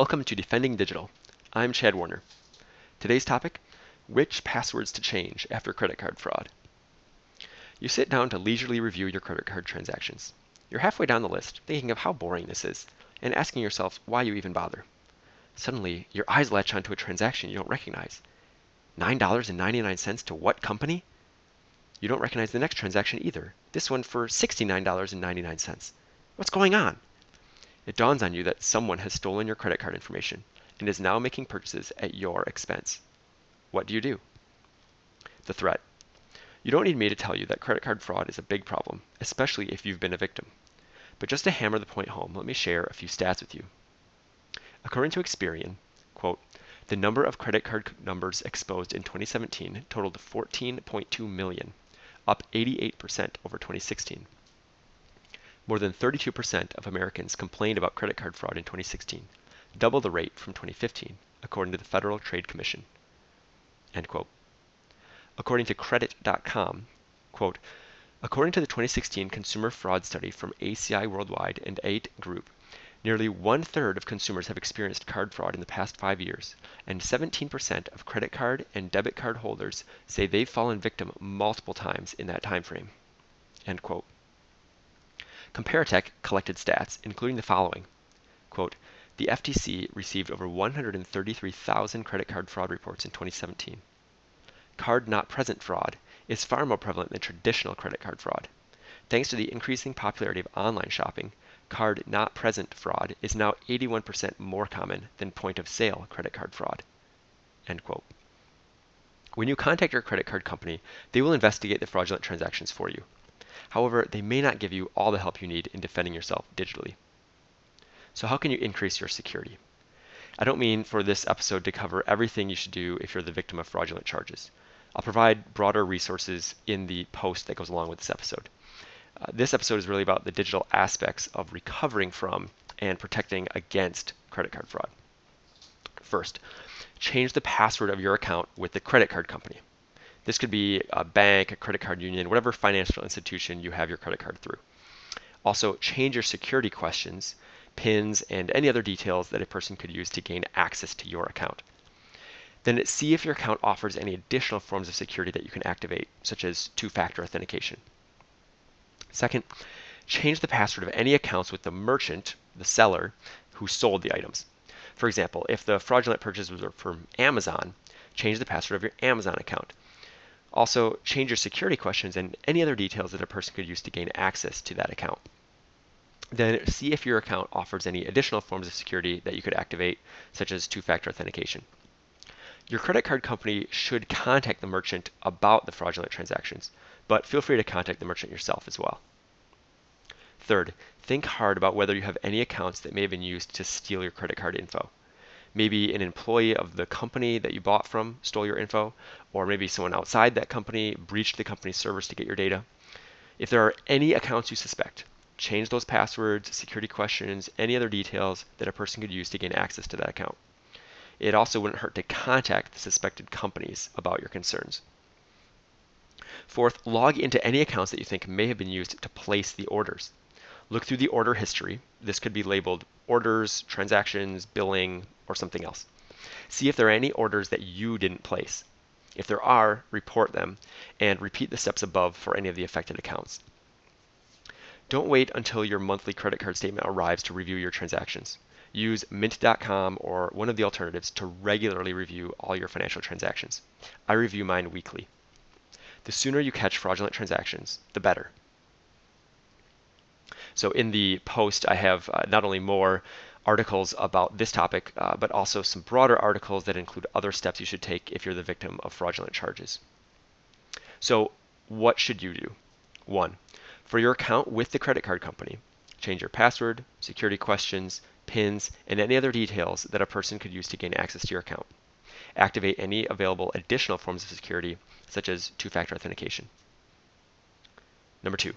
Welcome to Defending Digital. I'm Chad Warner. Today's topic, which passwords to change after credit card fraud. You sit down to leisurely review your credit card transactions. You're halfway down the list, thinking of how boring this is, and asking yourself why you even bother. Suddenly, your eyes latch onto a transaction you don't recognize. $9.99 to what company? You don't recognize the next transaction either. This one for $69.99. What's going on? It dawns on you that someone has stolen your credit card information and is now making purchases at your expense. What do you do? The threat. You don't need me to tell you that credit card fraud is a big problem, especially if you've been a victim. But just to hammer the point home, let me share a few stats with you. According to Experian, quote, the number of credit card numbers exposed in 2017 totaled 14.2 million, up 88% over 2016. More than 32% of Americans complained about credit card fraud in 2016, double the rate from 2015, according to the Federal Trade Commission. According to Credit.com, quote, according to the 2016 consumer fraud study from ACI Worldwide and Aite Group, nearly one third of consumers have experienced card fraud in the past five years, and 17% of credit card and debit card holders say they've fallen victim multiple times in that time frame. End quote. Comparitech collected stats, including the following. Quote, the FTC received over 133,000 credit card fraud reports in 2017. Card not present fraud is far more prevalent than traditional credit card fraud. Thanks to the increasing popularity of online shopping, card not present fraud is now 81% more common than point of sale credit card fraud. End quote. When you contact your credit card company, they will investigate the fraudulent transactions for you. However, they may not give you all the help you need in defending yourself digitally. So how can you increase your security? I don't mean for this episode to cover everything you should do if you're the victim of fraudulent charges. I'll provide broader resources in the post that goes along with this episode. Uh, this episode is really about the digital aspects of recovering from and protecting against credit card fraud. First, change the password of your account with the credit card company. This could be a bank, a credit card union, whatever financial institution you have your credit card through. Also, change your security questions, PINs, and any other details that a person could use to gain access to your account. Then see if your account offers any additional forms of security that you can activate, such as two-factor authentication. Second, change the password of any accounts with the merchant, the seller, who sold the items. For example, if the fraudulent purchase was from Amazon, change the password of your Amazon account. Also, change your security questions and any other details that a person could use to gain access to that account. Then see if your account offers any additional forms of security that you could activate, such as two-factor authentication. Your credit card company should contact the merchant about the fraudulent transactions, but feel free to contact the merchant yourself as well. Third, think hard about whether you have any accounts that may have been used to steal your credit card info. Maybe an employee of the company that you bought from stole your info, or maybe someone outside that company breached the company's servers to get your data. If there are any accounts you suspect, change those passwords, security questions, any other details that a person could use to gain access to that account. It also wouldn't hurt to contact the suspected companies about your concerns. Fourth, log into any accounts that you think may have been used to place the orders. Look through the order history. This could be labeled orders, transactions, billing, or something else. See if there are any orders that you didn't place. If there are, report them and repeat the steps above for any of the affected accounts. Don't wait until your monthly credit card statement arrives to review your transactions. Use mint.com or one of the alternatives to regularly review all your financial transactions. I review mine weekly. The sooner you catch fraudulent transactions, the better. So in the post, I have uh, not only more articles about this topic, uh, but also some broader articles that include other steps you should take if you're the victim of fraudulent charges. So what should you do? One, for your account with the credit card company, change your password, security questions, PINs, and any other details that a person could use to gain access to your account. Activate any available additional forms of security, such as two-factor authentication. Number two,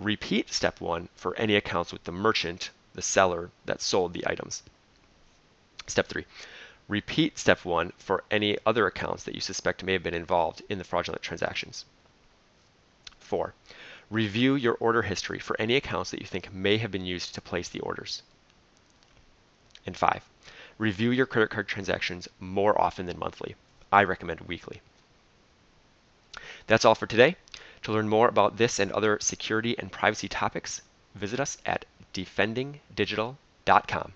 Repeat step one for any accounts with the merchant, the seller that sold the items. Step three, repeat step one for any other accounts that you suspect may have been involved in the fraudulent transactions. Four, review your order history for any accounts that you think may have been used to place the orders. And five, Review your credit card transactions more often than monthly. I recommend weekly. That's all for today. To learn more about this and other security and privacy topics, visit us at defendingdigital.com.